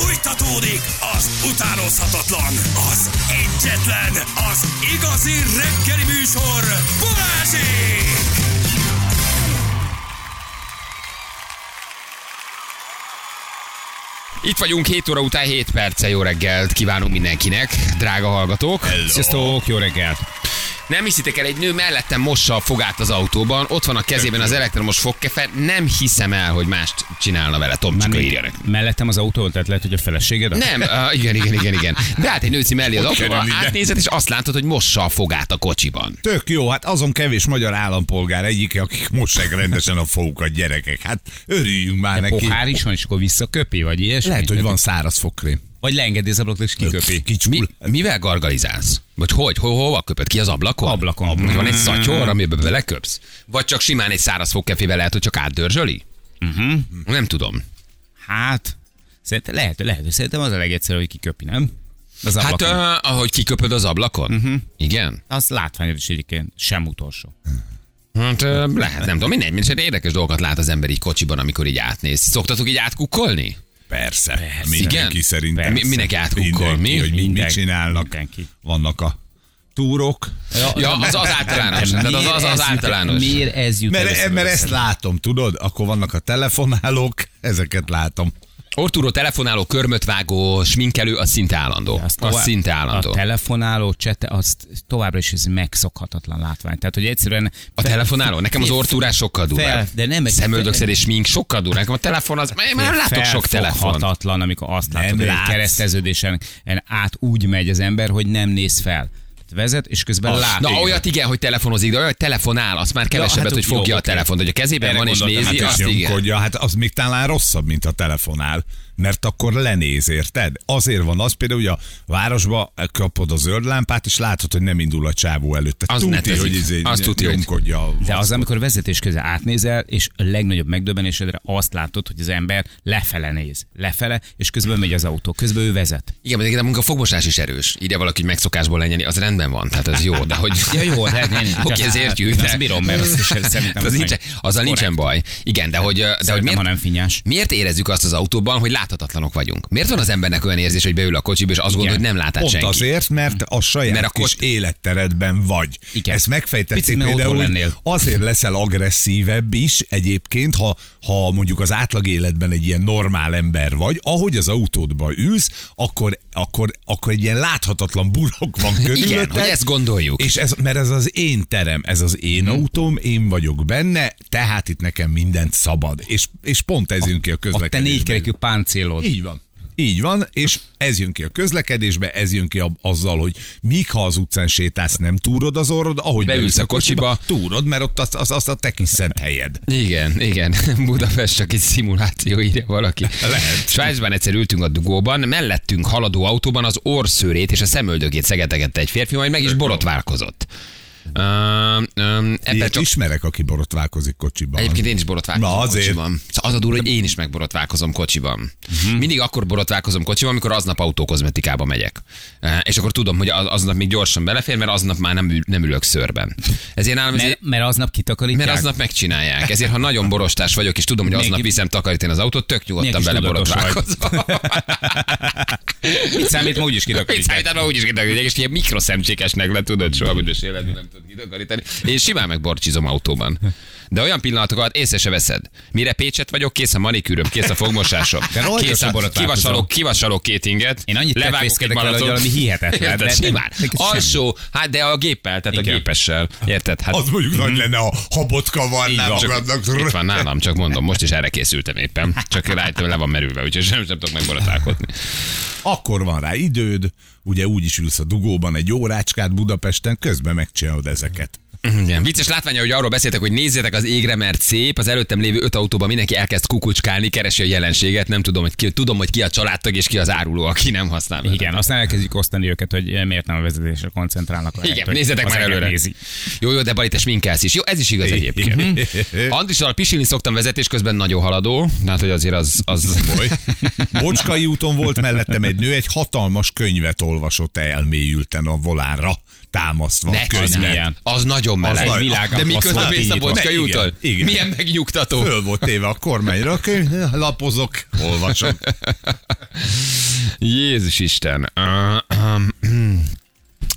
Fújtatódik az utánozhatatlan, az egyetlen, az igazi reggeli műsor, Balázsék! Itt vagyunk 7 óra után 7 perce. Jó reggelt kívánunk mindenkinek, drága hallgatók. Sziasztok, jó reggelt! Nem hiszitek el, egy nő mellettem mossa a fogát az autóban, ott van a kezében az elektromos fogkefe, nem hiszem el, hogy mást csinálna vele. Tomcsika írja nekünk. Mellettem az autó, tehát lehet, hogy a feleséged? Nem, uh, igen, igen, igen, igen. Beállt egy nőci mellé az autóba, jön ide. átnézett, és azt látod, hogy mossa a fogát a kocsiban. Tök jó, hát azon kevés magyar állampolgár egyike, akik mossák rendesen a fogukat, gyerekek. Hát örüljünk már neki. Pohár is van, és akkor visszaköpi, vagy ilyesmi? Lehet, hogy van száraz fogkrém. Vagy leengedi az ablakot, és kiköpi. Mi, mivel gargalizálsz? Vagy hogy? Ho, hova köpöd ki az ablakon? Ablakon. Vagy van egy szatyor, amiben beleköpsz? Vagy csak simán egy száraz fogkefével lehet, hogy csak átdörzsöli? Uh-huh. Nem tudom. Hát, szerintem lehet, lehet, szerintem az a legegyszerűbb, hogy kiköpi, nem? Az Hát, ablakon. uh, ahogy kiköpöd az ablakon? Uh-huh. Igen? Az látványos is egyébként, sem utolsó. Hát uh, lehet, nem tudom. Mindegy, mindegy, érdekes dolgokat lát az ember így kocsiban, amikor így átnéz. Szoktatok így átkukkolni? Persze. Persze. Mindenki Igen? szerintem. Persze. Mi- mindenki átkukkol, Mindenki, mi? hogy mit, mit Mindenki. csinálnak. Mindenki. Vannak a túrok. Ja, az az általános. Tehát az az, az általános. Miért ez jut Mert, először mert ezt látom, tudod? Akkor vannak a telefonálók, ezeket látom. Ortúró telefonáló, körmöt vágó, sminkelő, az szinte állandó. Az Az tovább- szinte állandó. A telefonáló csete, az továbbra is ez megszokhatatlan látvány. Tehát, hogy egyszerűen... A telefonáló? Nekem az ortúrás sokkal durvább. De nem egy- Szemöldökszedés, smink sokkal durvább. Nekem a telefon az, én már látok sok telefon. Amikor azt látod, hogy látsz. kereszteződésen át úgy megy az ember, hogy nem néz fel. Vezet, és közben lát. Na, Igen. olyat igen, hogy telefonozik, de olyan, hogy telefonál, azt már kevesebbet, hát hogy jó, fogja a oké. telefont, hogy a kezében Erre van és nézi, Hát azt igen. hát az még talán rosszabb, mint a telefonál, mert akkor lenéz, érted? Azért van az például, hogy a városba kapod a zöld lámpát, és látod, hogy nem indul a csávó előtte. Az netezik. hogy izé Az tuti, hogy- nyomkodja. a De az, amikor vezetés közben átnézel, és a legnagyobb megdöbbenésedre azt látod, hogy az ember lefele néz. Lefele, és közben megy az autó. Közben ő vezet. Igen, de a fogmosás is erős. Ide valaki megszokásból lenyeli, az rendben van, tehát ez jó, de hogy... Ja, jó, de nem. Oké, ez értjük, de... Azt bírom, mert azt szerintem az nincsen, azzal nincsen baj. Igen, de hogy, de hogy miért, ha nem finnyás. miért érezzük azt az autóban, hogy láthatatlanok vagyunk? Miért van az embernek olyan érzés, hogy beül a kocsiba, és azt gondolja, hogy nem lát át Pont senki? azért, mert a saját Mert akkor- kis életteredben vagy. Igen. Ezt megfejtették például, azért leszel agresszívebb is egyébként, ha, ha mondjuk az átlag életben egy ilyen normál ember vagy, ahogy az autódba ülsz, akkor, akkor, akkor egy ilyen láthatatlan burok van körülötted. Igen, hogy ezt gondoljuk. És ez, mert ez az én terem, ez az én Mhm. autóm, én vagyok benne, tehát itt nekem mindent szabad. És, és pont ez jön ki a A te közlekedésben. négykerekű páncélod. Így van. Így van, és ez jön ki a közlekedésbe, ez jön ki a, azzal, hogy míg ha az utcán sétálsz, nem túrod az orrod, ahogy Beülsz a kocsiba. túrod, mert ott az, az, az a te kis szent helyed. Igen, igen. Budapest csak egy szimuláció, írja valaki. Lehet. Svájcban egyszer ültünk a dugóban, mellettünk haladó autóban az orszőrét és a szemöldökét szegetegette egy férfi, majd meg is borotválkozott. Uh, um, Ilyet csak ismerek, aki borotválkozik kocsiban. Egyébként én is borotválkozom Na, azért. kocsiban. Szóval az a durva, hogy én is megborotválkozom kocsiban. Uh-huh. Mindig akkor borotválkozom kocsiban, amikor aznap autókozmetikába megyek. Eh, És akkor tudom, hogy az- aznap még gyorsan belefér, mert aznap már nem, nem ülök szörben. Ezért nálam Mert, ezért, mert aznap kitakarítják. mert aznap megcsinálják. Ezért, ha nagyon borostás vagyok, és tudom, hogy aznap viszem takarítani az autót, tök nyugodtan bele borotválkozom. Mit számít, ma úgyis Mit kitakarítják. számítani, úgyis kitakarítják, és ilyen mikroszemcsékesnek le tudod, soha büdös életben nem tudod kitakarítani. Én simán megborcsizom autóban. De olyan pillanatokat észre se veszed. Mire Pécset vagyok, kész a manikűröm, kész a fogmosásom. Kész a, borotválkozom. kivasalok, kivasalok két inget. Én annyit levágok egy malacot. valami hihetetlen, Érted, simán. Alsó, hát de a géppel, tehát a Igen. gépessel. Érted? Hát Az mondjuk nagy lenne, a habotka van, nem csak, magadnak. itt van nálam, csak mondom, most is erre készültem éppen. Csak rájöttem, le van merülve, úgyhogy sem, sem tudok megborotválkozni. Akkor van rá időd, ugye úgy is ülsz a dugóban egy órácskát Budapesten, közben megcsinálod ezeket. Igen. Vicces látványa, hogy arról beszéltek, hogy nézzétek az égre, mert szép. Az előttem lévő öt autóban mindenki elkezd kukucskálni, keresi a jelenséget. Nem tudom, hogy ki, tudom, hogy ki a családtag és ki az áruló, aki nem használ. vele. Igen, aztán elkezdjük osztani őket, hogy miért nem a vezetésre koncentrálnak. Lehet, Igen, nézzetek az már előre. Nézi. Jó, jó, de Bali, te sminkelsz is. Jó, ez is igaz egyébként. Andrissal pisilni szoktam vezetés közben nagyon haladó. Hát, hogy azért az... az... Boly. Bocskai úton volt mellettem egy nő, egy hatalmas könyvet olvasott elmélyülten a volánra, támasztva Ne a könyvet. milyen. Az nagyon meleg. nagy- világ, de miközben mész a Ne, úton. Milyen megnyugtató. Föl volt téve a kormányra, lapozok, olvasok. Jézus Isten.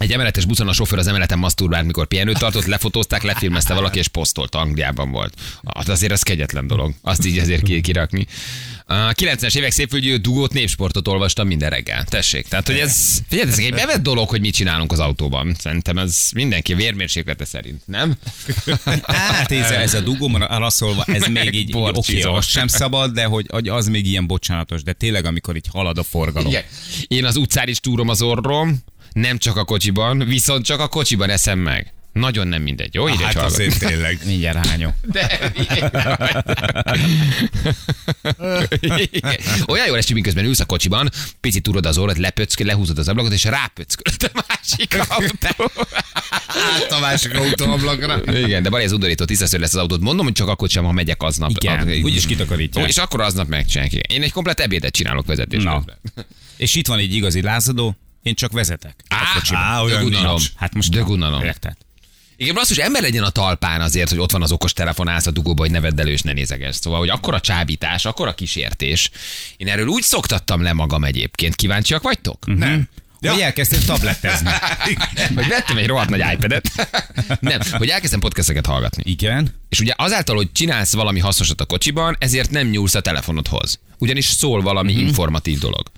Egy emeletes buszon a sofőr az emeleten maszturbált, mikor pihenőt tartott, lefotózták, lefilmezte valaki, és posztolt Angliában volt. Az azért az kegyetlen dolog. Azt így ezért ki- kirakni. A 90-es évek szépfülgyű dugót népsportot olvastam minden reggel. Tessék. Tehát, hogy ez, figyelj, ez egy bevett dolog, hogy mit csinálunk az autóban. Szerintem ez mindenki vérmérséklete szerint, nem? Hát ez, ez a dugóban arra szólva, ez Meg még így, oké, az sem szabad, de hogy, hogy az még ilyen bocsánatos, de tényleg amikor így halad a forgalom. Igen. Én az utcán is túrom az orrom, nem csak a kocsiban, viszont csak a kocsiban eszem meg. Nagyon nem mindegy, jó? Ide Hát csak azért tényleg. Mindjárt hányok. De... Olyan jó lesz, hogy miközben ülsz a kocsiban, picit tudod az orrod, lepöck, lehúzod az ablakot, és rápöckölöd a másik autó. Hát a másik autóablakra. Igen, de baj, ez undorító tisztesző lesz az autót. Mondom, hogy csak akkor sem, ha megyek aznap. Igen, Ad- úgyis kitakarítják. Ó, És akkor aznap megcsinálják. Én egy komplet ebédet csinálok vezetés Na. közben. És itt van egy igazi lázadó, én csak vezetek. Á, á, olyan unalom. nincs. Hát most de unalom. Érted? Igen, basszus, ember legyen a talpán azért, hogy ott van az okos telefon, állsz a dugóba, hogy ne vedd elő és ne nézeges. Szóval, hogy akkora csábítás, akkora kísértés. Én erről úgy szoktattam le magam egyébként. Kíváncsiak vagytok? Mhm. Nem. Ja. Hogy elkezdtél tablettezni. Hogy vettem egy rohadt nagy iPad-et. Nem, hogy elkezdtem podcasteket hallgatni. Igen. És ugye azáltal, hogy csinálsz valami hasznosat a kocsiban, ezért nem nyúlsz a telefonodhoz. Ugyanis szól valami Mhm. informatív dolog.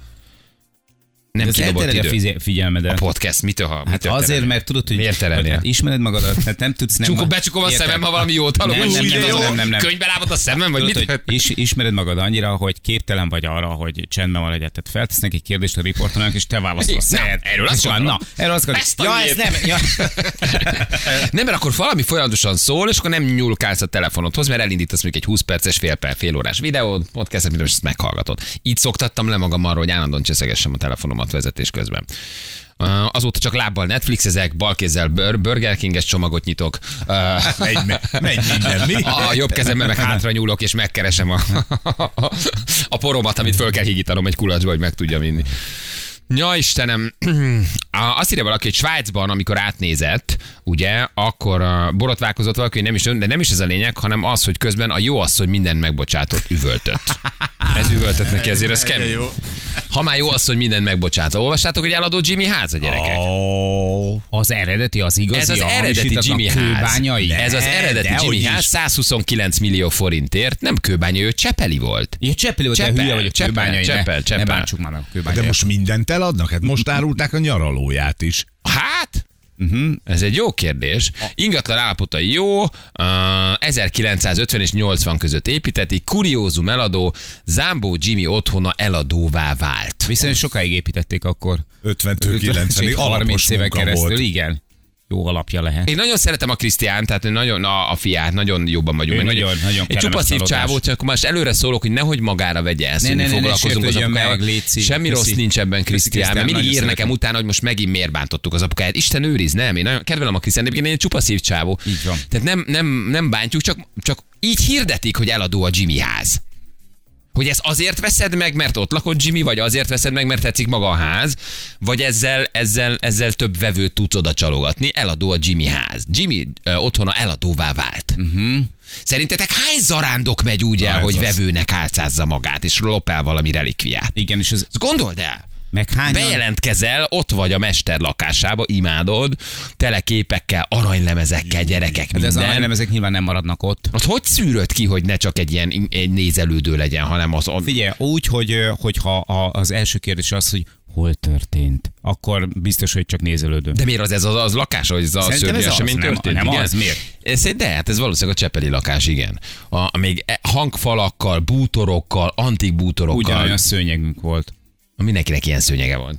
Nem ez eltereli a fize- figyelmedet. A podcast, mitől ha? Hát mitől azért, mert tudod, hogy, Miért terelnél? hát ismered magadat, tehát nem tudsz nem... Csukom, becsukom a szemem, ha valami jót hallok. Nem, nem, nem, nem, nem, nem. Könyvbe lábad a szemem, vagy Tudod, mit? hogy is, ismered magad annyira, hogy képtelen vagy arra, hogy csendben van egyet. Tehát feltesznek egy kérdést a riportolónak, és te válaszolsz. Szed. erről azt gondolom. Na, erről azt gondolom. Ja, ez nem. Ja. Nem, mert akkor valami folyamatosan szól, és akkor nem nyúlkálsz a telefonodhoz, mert elindítasz mondjuk egy 20 perces, fél, fél órás videót, podcastet, mint most ezt meghallgatod. Így szoktattam le magam arról, hogy állandóan cseszegessem a telefonomat vezetés közben. Uh, azóta csak lábbal Netflixezek, balkézzel Bur- Burger King-es csomagot nyitok. Uh, Megy, megy minden, mi? a jobb kezemmel meg hátra nyúlok, és megkeresem a, a poromat, amit föl kell higítanom egy kulacsba, hogy meg tudja vinni. Ja, Istenem, azt írja valaki, hogy Svájcban, amikor átnézett, ugye, akkor borotválkozott valaki, hogy nem is, de nem is ez a lényeg, hanem az, hogy közben a jó asszony mindent megbocsátott, üvöltött. Ez üvöltött neki, ezért ez kemény. Ha már jó asszony mindent megbocsátott. Olvastátok, hogy eladó Jimmy ház a gyerekek? Ó, Az eredeti, az igazi, Ez az eredeti Jimmy ház. kőbányai. Ez az eredeti Jimmy ház 129 millió forintért, nem kőbánya, ő Csepeli volt. Ja, Cseppeli volt, de Cseppel, hülye vagy a Cseppel, kőbányai. Cseppel, ne, Cseppel. ne bántsuk már a de kőbányai. most mindent eladnak? Hát most árulták a nyaralóját is. Hát, uh-huh. ez egy jó kérdés. Ingatlan állapota jó, uh, 1950 és 80 között építették, kuriózum eladó, Zambó Jimmy otthona eladóvá vált. Viszont sokáig építették akkor. 50-től 90-ig 30 alapos éve munka keresztül, volt. igen. Jó alapja lehet. Én nagyon szeretem a Krisztián, tehát nagyon a, a fiát, nagyon jobban vagyunk. Ő meg nagyon- nagyon egy csupa szív csávó, csak most előre szólok, hogy nehogy magára vegye ezt, Ne, ne, ne, ne foglalkozunk az sértődjön apukájával. Semmi rossz nincs ebben, Krisztián, mert mindig ír nagyon nekem utána, hogy most megint miért bántottuk az apukáját. Isten őriz, nem, én nagyon kedvelem a Krisztián, de egyébként én egy csupa szív csávó. Így van. Tehát nem, nem, nem bántjuk, csak, csak így hirdetik, hogy eladó a Jimmy ház. Hogy ezt azért veszed meg, mert ott lakott Jimmy, vagy azért veszed meg, mert tetszik maga a ház, vagy ezzel, ezzel, ezzel több vevőt tudsz oda csalogatni. Eladó a Jimmy ház. Jimmy ö, otthona eladóvá vált. Uh-huh. Szerintetek hány zarándok megy úgy el, hogy vevőnek álcázza magát, és lopál valami relikviát? Igen, és ez Ezt gondold el! Meg hány Bejelentkezel, ott vagy a mester lakásába, imádod, tele képekkel, aranylemezekkel, gyerekek, De a minden. nem, ezek nyilván nem maradnak ott. Ott hogy szűröd ki, hogy ne csak egy ilyen egy nézelődő legyen, hanem az... az Figyelj, úgy, hogy, hogyha az első kérdés az, hogy hol történt, akkor biztos, hogy csak nézelődő. de miért az ez az, az lakás, hogy ez a szörnyű az, esemény nem- történt? nem igen? az, miért? Ez, de hát ez valószínűleg a Csepeli lakás, igen. A, a még e- hangfalakkal, bútorokkal, antik bútorokkal. Ugyanolyan szőnyegünk volt. Mindenkinek ilyen szőnyege volt.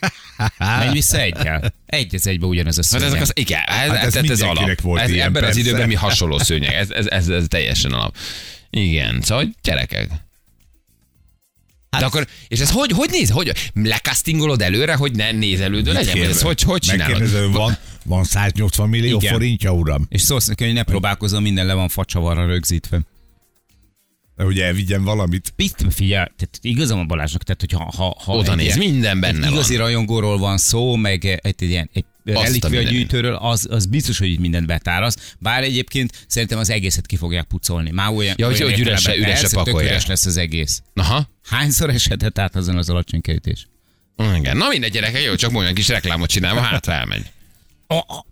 Menj vissza egyel. Egy az egybe ugyanez a Hát szőnyeg. ezek az, igen, ez, Hát hát ez ez, ez alap. volt ez, ilyen, ebben az persze. időben mi hasonló szőnyeg. Ez, ez, ez, ez teljesen alap. Igen, szóval gyerekek. Hát, de akkor, és ez hogy, hogy néz? Hogy, lekasztingolod előre, hogy ne nézelődő legyen? Vagy ez hogy, hogy csinálod? Megkérdező, van, van 180 millió Igen. forintja, uram? És szólsz neki, hogy ne próbálkozom, minden le van facsavarra rögzítve. Hogy elvigyen valamit. Bizt, figyelj, tehát igazam a Balázsnak, tehát hogyha ha, ha Oda egy néz, ilyen- minden benne egy igazi van. rajongóról van szó, meg egy, egy ilyen, egy relikvia gyűjtőről, az, az biztos, hogy így mindent betárasz. Bár egyébként szerintem az egészet ki fogják pucolni. Már olyan, Ja, hogy- olyan hogy ürese- értelemben ürese persze, tök pakolják. üres lesz az egész. Aha. Hányszor eshetett át azon az alacsony kerítés? Igen. Na mindegy gyerekek, jó, csak mondjuk kis reklámot csinálva, hát elmegy. A, a,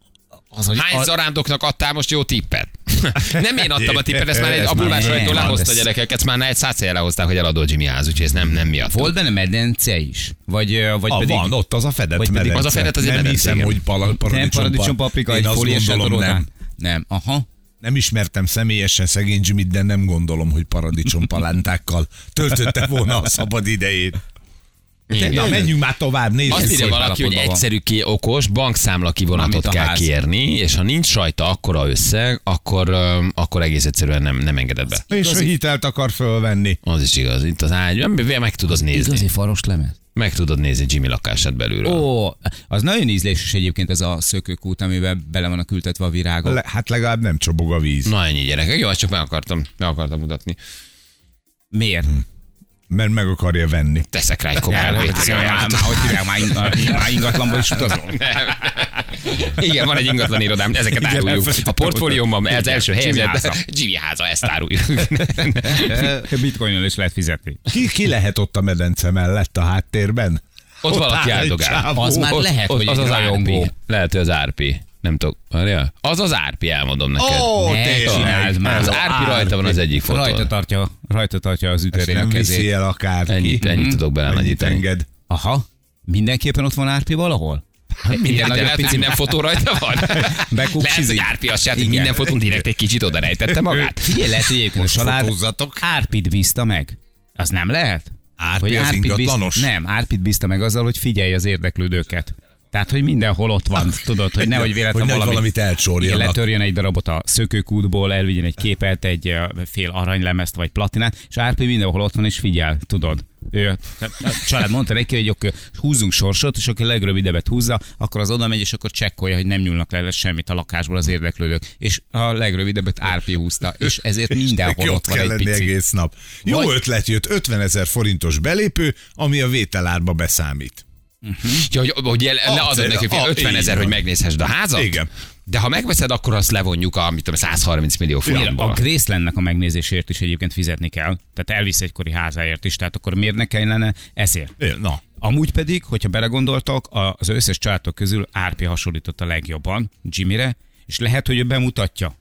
az, hogy Hány a, zarándoknak adtál most jó tippet? Nem én adtam a tippet, ezt már egy a nem, lehozta ez- gyerekek, ezt már egy száz lehozták, hogy eladó Jimmy ház, úgyhogy ez nem, nem miatt. volt benne medence is? Vagy, vagy Ah, pedig... van, ott az a fedett vagy pedig- medence. Az a fedett, az Nem hiszem, hogy paradicsom, nem paradicsom paprika, egy fóliás nem. Nem, aha. Nem ismertem személyesen szegény Jimmy, de nem gondolom, hogy paradicsom palántákkal töltötte volna a szabad idejét. Igen. Na, menjünk már tovább, nézzük. Azt írja valaki, hogy van. egyszerű ki okos, bankszámla kivonatot a kell ház. kérni, és ha nincs rajta akkora összeg, akkor, akkor egész egyszerűen nem, nem engeded be. És hogy hitelt akar fölvenni. Az is igaz. Itt az ágy, meg tudod nézni. Igazi faros lemez. Meg tudod nézni Jimmy lakását belülről. Ó, az nagyon ízléses egyébként ez a szökőkút, amiben bele vannak ültetve a virágok. Le, hát legalább nem csobog a víz. Na ennyi gyerekek, jó, azt csak meg akartam, meg akartam mutatni. Miért? Mert meg akarja venni. Teszek rá egy Már, komoly hogy már, már, hogy hívják, már, ing- már ingatlanba is utazol. Igen, van egy ingatlan irodám, ezeket Igen, áruljuk. A portfóliómban az első háza. Jimmy háza, ezt áruljuk. Bitcoinnal is lehet fizetni. Ki, ki lehet ott a medence mellett a háttérben? Ott valaki áll egy áldogál. Az már lehet, hogy az az rajongó. árpi. Lehet, hogy az árpi. Nem tudok. Várjál? Az az árpi, elmondom neked. Ó, Ne tényleg. csináld már. az árpi rajta van az egyik fotón. Rajta tartja, rajta tartja az Ezt ütőrén a kezét. el akárki. Ennyit, ennyit tudok Ennyit belenagyítani. enged. Aha. Mindenképpen ott van árpi valahol? Minden, Ilyen de nagyon lehet, hogy pici- minden fotó rajta van. Lehet, hogy árpi azt csinált, hogy minden fotón direkt egy kicsit oda rejtette magát. Figyelj, lehet, hogy egyébként a család fotózzatok. Árpit bízta meg. Az nem lehet? Árpi az ingatlanos? Bízta, nem, Árpit bízta meg azzal, hogy figyelj az érdeklődőket. Tehát, hogy mindenhol ott van, tudod, hogy nehogy véletlenül Hogy valamit elcsorjanak. Igen, letörjön egy darabot a szökőkútból, elvigyen egy képet, egy fél aranylemezt vagy platinát, és Árpi mindenhol ott van, és figyel, tudod. Ő, a család mondta neki, hogy akkor húzzunk sorsot, és aki legrövidebbet húzza, akkor az oda megy, és akkor csekkolja, hogy nem nyúlnak le semmit a lakásból az érdeklődők. És a legrövidebbet Árpi húzta, és ezért mindenhol Neki ott van kell egy pici. egész nap. Jó Vagy- ötlet jött, 50 ezer forintos belépő, ami a vételárba beszámít. Ja, hogy, hogy el, Ah, leadod neki ah, 50 ezer, hogy megnézhessd a házat? Igen. De ha megveszed, akkor azt levonjuk a mit tudom, 130 millió A forintból. Gracelandnek a megnézésért is egyébként fizetni kell. Tehát elvisz egykori házáért is, tehát akkor miért ne kellene ezért? É, Na, Amúgy pedig, hogyha belegondoltak, a- az összes családok közül Árpi hasonlított a legjobban Jimmyre, és lehet, hogy ő bemutatja,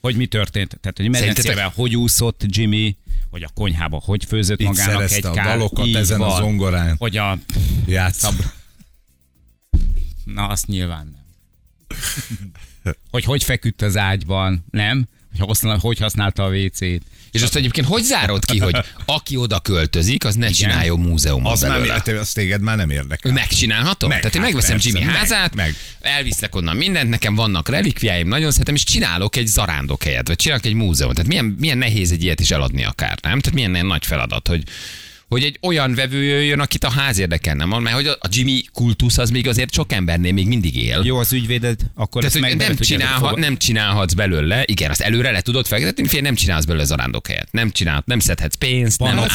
hogy mi történt. Tehát, hogy medencével hogy úszott Jimmy, hogy a konyhába hogy főzött Itt magának egy a kár. dalokat Így ezen a van. zongorán. Hogy a... játsz. Na, azt nyilván nem. hogy hogy feküdt az ágyban, nem? Hogy, használ, hogy használta a WC-t. És azt egyébként hogy zárod ki, hogy aki oda költözik, az ne csináljon múzeumot Az, nem, belőle? hát az téged már nem érdekel. Megcsinálhatom? Meg, Tehát én hát megveszem persze, Jimmy meg, házát, meg. elviszlek onnan mindent, nekem vannak relikviáim, nagyon szeretem, és csinálok egy zarándok helyet, vagy csinálok egy múzeumot. Tehát milyen, milyen nehéz egy ilyet is eladni akár, nem? Tehát milyen nagy feladat, hogy hogy egy olyan vevő jöjjön, akit a ház érdekelne, mert hogy a Jimmy kultusz az még azért sok embernél még mindig él. Jó az ügyvéded, akkor Tehát, ezt nem, csinálhat, nem csinálhatsz belőle, igen, azt előre le tudod fektetni, fél nem csinálsz belőle zarándok helyet. Nem csinálhat, nem szedhetsz pénzt, Van nem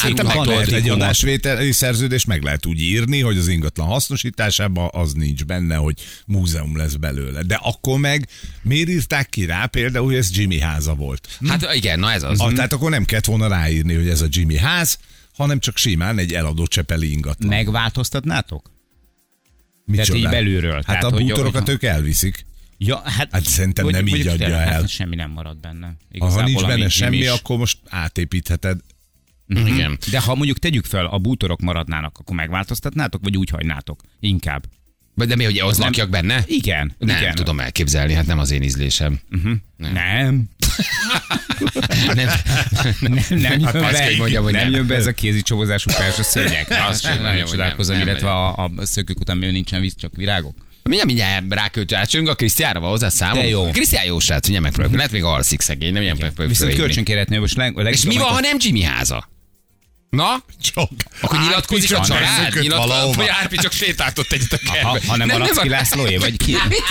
meg egy adásvételi szerződést meg lehet úgy írni, hogy az ingatlan hasznosításában az nincs benne, hogy múzeum lesz belőle. De akkor meg miért írták ki rá például, hogy ez Jimmy háza volt? Hát igen, na ez az. Ah, tehát akkor nem kellett volna ráírni, hogy ez a Jimmy ház, hanem csak simán egy eladó csepeli ingatlan. Megváltoztatnátok? Micsoda? tehát így belülről. Hát Tehát, a hogy- bútorokat hogy- ők elviszik. Ja, hát, Hát szerintem nem így adja tényleg, el. Hát semmi nem marad benne. Ha Igazából, nincs ami benne semmi, is. akkor most átépítheted. Igen. De ha mondjuk tegyük fel, a bútorok maradnának, akkor megváltoztatnátok, vagy úgy hagynátok? Inkább. Vagy de mi, hogy az nem- lakjak benne? Igen. Nem igen. tudom elképzelni, hát nem az én ízlésem. Nem. Nem. Nem, nem jön azt be, kell, hogy mondjam, hogy nem, nem. jön be ez a kézi csomózású felső szőnyeg. Azt sem nagyon csodálkozom, nem, nem illetve a, a szökők után mivel nincsen víz, csak virágok. Mindjárt, mindjárt ráköltünk a Krisztiára van hozzá számom. De jó. Krisztián jó srác, ugye megpróbáljuk. Lehet még alszik szegény, nem ilyen megpróbáljuk. Viszont kölcsönkérhetnél most leg, leg, És mi van, ha nem Jimmy háza? Na? Csak. Akkor nyilatkozik a család? Nyilatkozik, vagy Árpi csak sétáltott egyet a kertbe. Ha, ha nem Aracki Lászlóé, vagy ki? Mit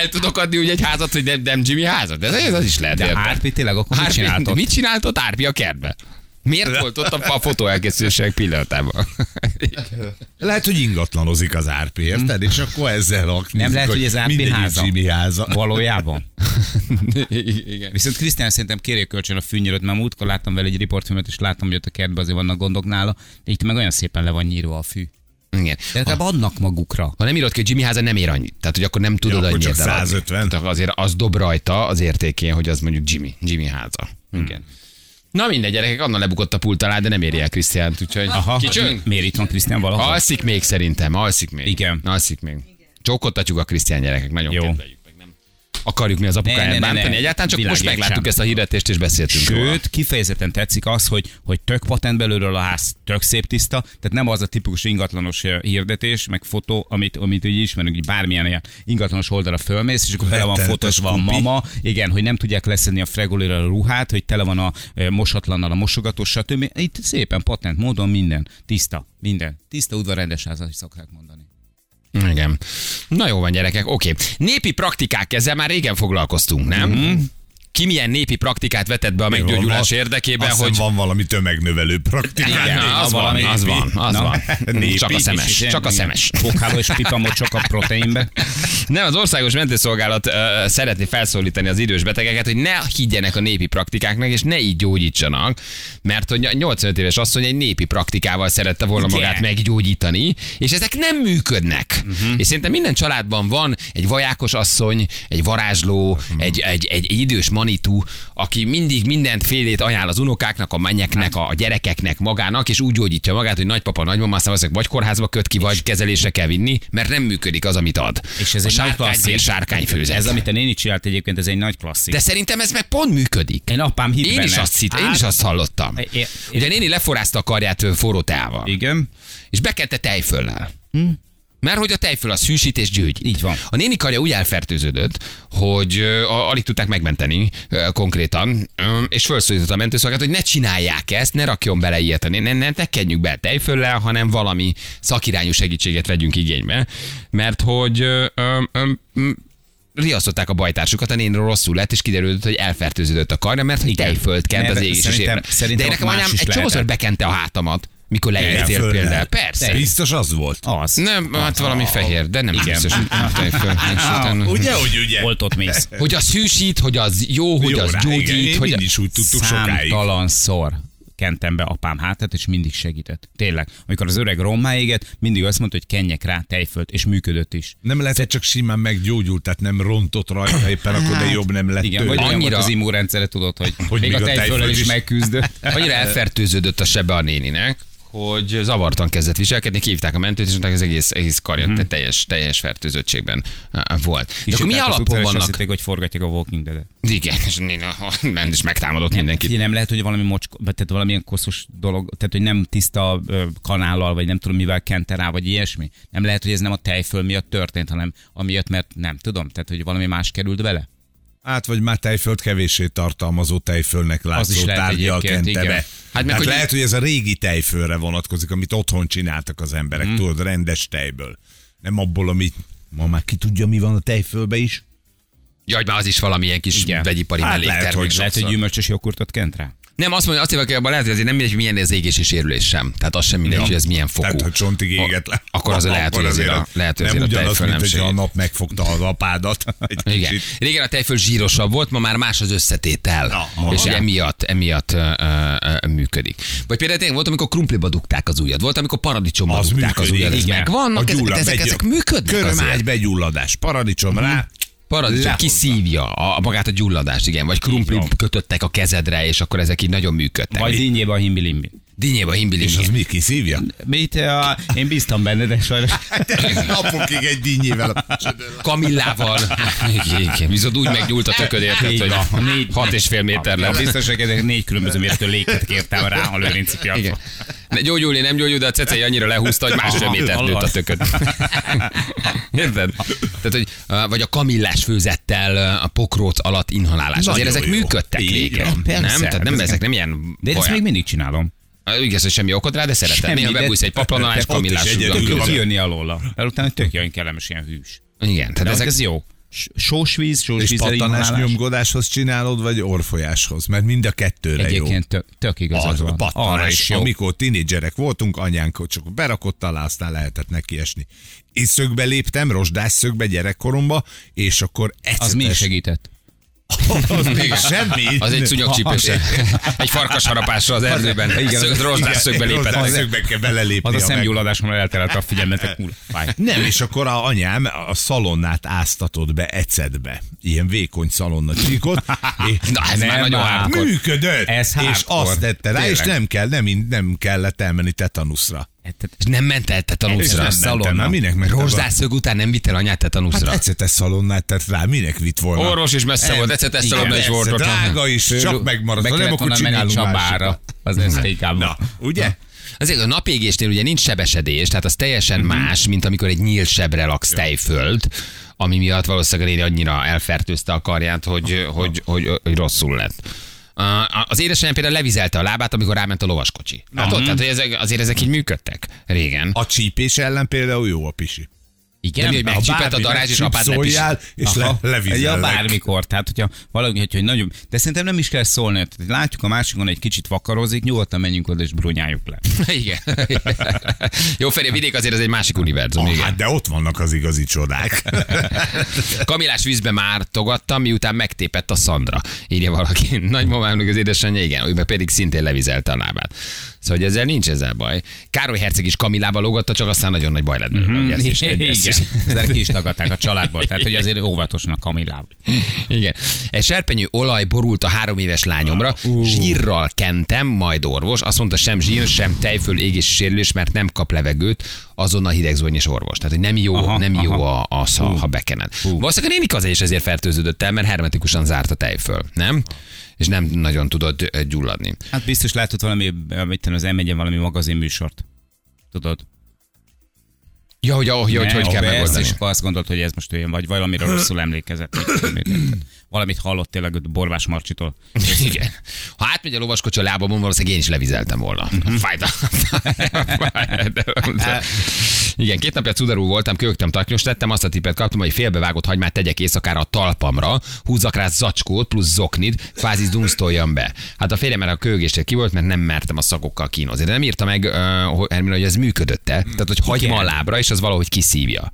el tudok adni úgy egy házat, hogy nem, nem Jimmy házat? De ez, ez az is lehet. De? Árpi tényleg akkor mit Árpi- csináltok? Mit csináltott Árpi a kertbe? Miért volt ott a, a fotó elkészülések pillanatában? Lehet, hogy ingatlanozik az RP, érted? És akkor ezzel rak. Nem lehet, hogy ez RP mindegyik háza. Valójában. Igen. Viszont Krisztián szerintem kérjék kölcsön a fűnyírőt, mert múltkor láttam vele egy riportfilmet, és láttam, hogy ott a kertben azért vannak gondok nála, de itt meg olyan szépen le van nyírva a fű. Igen. De legalább adnak magukra. Ha nem írod ki, hogy Jimmy háza nem ér annyit. Tehát, hogy akkor nem tudod Ja, annyit csak eladni. 150. Tehát azért az dob rajta az értékén, hogy az mondjuk Jimmy, Jimmy háza. Igen. Na mindegy, gyerekek, annak lebukott a pult alá, de nem éri el Krisztiánt, úgyhogy Aha, kicsöng. miért itt van Krisztián valahol? Alszik még szerintem, alszik még. Igen. Alszik még. Csókoltatjuk a Krisztián gyerekek, nagyon Jó. kedveljük akarjuk mi az apukáját bántani ne. egyáltalán, csak most megláttuk sem. ezt a hirdetést és beszéltünk róla. Sőt, kifejezetten tetszik az, hogy, hogy tök patent belőle a ház, tök szép tiszta, tehát nem az a tipikus ingatlanos hirdetés, meg fotó, amit, amit úgy ismerünk, hogy bármilyen ilyen ingatlanos oldalra fölmész, és akkor tele van a kupi. mama, igen, hogy nem tudják leszedni a fregolira a ruhát, hogy tele van a eh, mosatlannal a mosogatós, stb. Itt szépen patent módon minden, tiszta, minden. Tiszta udvarrendes ház, ahogy szokták mondani. Igen. Na jó van, gyerekek, oké. Népi praktikák, ezzel már régen foglalkoztunk, nem? Mm-hmm. Ki milyen népi praktikát vetett be a meggyógyulás Van- érdekében, azt hogy... van valami tömegnövelő praktika. Igen, na, az van, valami az van, az Na, van. népi. Csak a szemes, csak a szemes. Fokháló és pipa mocsok a proteinbe. Nem, az Országos Mentőszolgálat uh, szeretné felszólítani az idős betegeket, hogy ne higgyenek a népi praktikáknak, és ne így gyógyítsanak, mert hogy a 85 éves asszony egy népi praktikával szerette volna Igen. magát meggyógyítani, és ezek nem működnek. Uh-huh. És szerintem minden családban van egy vajákos asszony, egy varázsló, uh-huh. egy, egy, egy, egy idős manitú, aki mindig mindent félét ajánl az unokáknak, a mennyeknek, a gyerekeknek, magának, és úgy gyógyítja magát, hogy nagypapa, nagymama, valószínűleg vagy kórházba köt ki, vagy kezelésre kell vinni, mert nem működik az, amit ad. És ez a egy nagy sárkány, klasszik. sárkányfőzet. Ez, amit a néni csinált egyébként, ez egy nagy klasszik. De szerintem ez meg pont működik. Én apám hitt Én benne. is azt hitt, én Hát, is azt hallottam. É- é- Ugye a néni leforrázta a karját forró teával, Igen. és bekente tejföllel. Mert hogy a tejföl az hűsít és gyógyít. Így van. A néni karja úgy elfertőződött, hogy a- alig tudták megmenteni ö, konkrétan, ö, és felszólította a mentőszolgálat, hogy ne csinálják ezt, ne rakjon bele ilyet, ne, ne, ne, kenjük be tejföllel, hanem valami szakirányú segítséget vegyünk igénybe, mert hogy ö, ö, riasztották a bajtársukat, a néni rosszul lett, és kiderült, hogy elfertőződött a karja, mert hogy Igen. tejfölt kent az ég szerintem- szerintem De nekem anyám egy csomószor bekente a hátamat, mikor leértél például. Persze. Biztos az volt. Az. Nem, hát valami fehér, de nem Igen. biztos. hogy tejföl. Ugye, hogy ugye? Volt ott mész. Hogy az hűsít, hogy az jó, hogy Jó az gyógyít, hogy... is úgy tudtuk sokáig. Szor kentem be apám hátát, és mindig segített. Tényleg. Amikor az öreg rommá éget, mindig azt mondta, hogy kenjek rá tejfölt, és működött is. Nem lehet, hogy csak simán meggyógyult, tehát nem rontott rajta éppen, akkor de jobb nem lett Igen, tőle. vagy Annyira- az immunrendszere, tudod, hogy, Hogy még még a tejföllel tejföl is is. megküzdött. Annyira elfertőződött a sebe a néninek, hogy zavartan kezdett viselkedni, hívták a mentőt, és mondták, az egész, egész karja mm. teljes, teljes fertőzöttségben volt. De És akkor mi alapon és azt vannak? hitték, hogy forgatják a Walking Dead-et. Igen, és ment és megtámadott mindenkit. Figyelj, nem lehet, hogy valami mocsk, tehát valamilyen koszos dolog, tehát hogy nem tiszta kanállal, vagy nem tudom mivel kente rá, vagy ilyesmi. Nem lehet, hogy ez nem a tejföl miatt történt, hanem amiatt, mert nem tudom, tehát hogy valami más került bele. Hát, vagy már tejfölt kevéssé tartalmazó tejfölnek látszó tárgyal kente be. Hát meg, Hát hogy- lehet, hogy ez a régi tejfölre vonatkozik, amit otthon csináltak az emberek, Mhm. tudod, rendes tejből. Nem abból, amit ma már ki tudja, mi van a tejfölbe is. Jaj, már az is valamilyen kis Igen. vegyipari Hát lehet, hogy Lehet, hogy gyümölcsös joghurtot kent rá. Nem, azt mondja, azt mondja, hogy abban lehet, hogy azért nem mindegy, hogy milyen az égési sérülés sem. Tehát az sem mindegy, Ja. hogy ez milyen fokú. Tehát, ha csontig éget le. Akkor az lehet, hogy azért a, lehet, hogy azért a tejföl mint nem hogyha a segít. nap megfogta az apádat. Egy Igen. kicsit. Régen a tejföl zsírosabb volt, ma már más az összetétel. Na, és emiatt, emiatt uh, uh, működik. Vagy például tényleg volt, amikor krumpliba dugták az ujjad, volt, amikor paradicsomba Az dugták az működik, ujjad. Ez igen. meg vannak, A ezek, ezek, működnek Körömágy begyulladás, paradicsom rá. Paradicsom kiszívja a, magát a gyulladást, igen. Vagy krumpli kötöttek a kezedre, és akkor ezek így nagyon működtek. Vagy dinnyébe a himbilimbi. Dinnyéba, himbili. És az mi kiszívja? Mit, uh, én bíztam benne, de sajnos Napokig egy dinnyével a Kamillával. Viszont úgy meggyúlt a tököd, érted, Így hogy van. Négy- hat és fél méter lett. biztos, hogy ezek négy különböző méretű léket kértem rá a Lőrinci piacon. Ne, gyógyulni nem gyógyul, de a cecei annyira lehúzta, hogy másfél métert nőtt a tököd. Érted? Tehát, hogy, vagy a kamillás főzettel a pokróc alatt inhalálás. Azért ezek jó. működtek régen. Nem? Tehát nem, Ezek- nem ilyen De ezt még mindig csinálom. Uh, Igaz, hogy semmi okod rá, de szereted. Semmi, Néha bebújsz egy paplon alá, és Ott is kamillás van. Kijönni alóla. Mert utána tök olyan kellemes ilyen hűs. Igen, tehát De ezek, ez jó. Sós víz, sós És víz pattanás nyomgodáshoz csinálod, vagy orfolyáshoz? Mert mind a kettőre jó. Egyébként tök, tök igazad van. Arra pattanás, is jó. amikor tinédzserek voltunk, anyánk csak berakott alá, aztán lehetett neki esni. Én szögbe léptem, rozsdás szögbe gyerekkoromba, és akkor ecetes... Az mi segített? Az még semmi. Az egy szúnyogcsípőse. Egy farkas harapásra az erdőben. Igen, Szög, rozsdás szögbe lépett. Az- szögbe kell belelépni. Az a szemgyulladásomra elterelt a figyelmetek múl. Fáj. Nem, és akkor a anyám a szalonnát áztatott be ecetbe. Ilyen vékony szalonna csíkot. és Na, ez Nem már nagyon hardcore. Működött! Ez és hardcore. azt tette rá, és nem, kell, nem, nem kellett elmenni tetanuszra. És nem ment el És tetanuszra. nem mentem, már minek? Rozsdászög után nem vitt el anyát Hát tetanuszra. ecetes szalonnát tett rá, minek vitt volna? Orvos is messze volt, ecetes szalonna is volt. Drága is, csak megmaradt. Be nem, kellett akkor volna menni csinálunk Csabára. Az STK-ban. Na, ugye? Azért a napégésnél ugye nincs sebesedés, tehát az teljesen más, mint amikor egy nyílt sebre laksz tejföld, ami miatt valószínűleg a annyira elfertőzte a karját, hogy, hogy, hogy, hogy rosszul lett. Az édesanyám például levizelte a lábát, amikor ráment a lovaskocsi. Hát ott, tehát, hogy ezek, azért ezek így működtek régen. A csípés ellen például jó a pisi. Igen, de, hogy Ha megcsípett a darázs, és is. megcsípszoljál, és le, Ja, bármikor. Tehát, hogyha valaki, hogyha nagyon... De szerintem nem is kell szólni. Tehát látjuk a másikon egy kicsit vakarozik, nyugodtan menjünk oda és brunyáljuk le. Igen. Jó, Feri, a vidék azért az egy másik univerzum. Ah, igen. hát de ott vannak az igazi csodák. Kamilás vízbe már togattam, miután megtépett a Szandra. Írja valaki. Nagymamámnak az édesanyja, igen, ő pedig szintén levizelte a lábát. Szóval hogy ezzel nincs ezzel baj. Károly herceg is Kamilába lógatta, csak aztán nagyon nagy baj lett belőle. Mhm. hogy ezt is- ezt is- ki is tagadták a családból. Tehát, hogy azért óvatosnak kamilával. Igen. Egy serpenyő olaj borult a három éves lányomra, zsírral kentem, majd orvos. Azt mondta, sem zsír, sem tejföl, égési sérülés, mert nem kap levegőt, azonnal hidegzónyos orvos. Tehát, hogy nem jó, Aha, nem jó aha. a, az, ha, ha bekened. Valószínűleg a nénik az is ezért fertőződött el, mert hermetikusan zárt a tejföl, nem? És nem nagyon tudod gyulladni. Hát biztos látott valami, mit tudom, az m valami magazin műsort. Tudod? Ja, hogy, hogy, hogy, hogy Ne, kell persze, megoldani. És akkor azt gondolt, hogy ez most olyan, vagy valamire rosszul emlékezett. Valamit hallott tényleg Borvás Marcsitól. Igen. Ha átmegy a lovaskocsi a lábamon, valószínűleg én is levizeltem volna. Mhm. Fájt. Igen, két napja cudarul voltam, köhögtem, taknyos tettem, azt a tippet kaptam, hogy félbevágott hagymát tegyek éjszakára a talpamra, húzzak rá zacskót plusz zoknit, kvázi dunsztoljam be. Hát a férjem a köhögéstől ki volt, mert nem mertem a szakokkal kínozni. De nem írta meg, uh, Hermina, hogy ez működött-e. Tehát, hogy hagyma a lábra, és az valahogy kiszívja.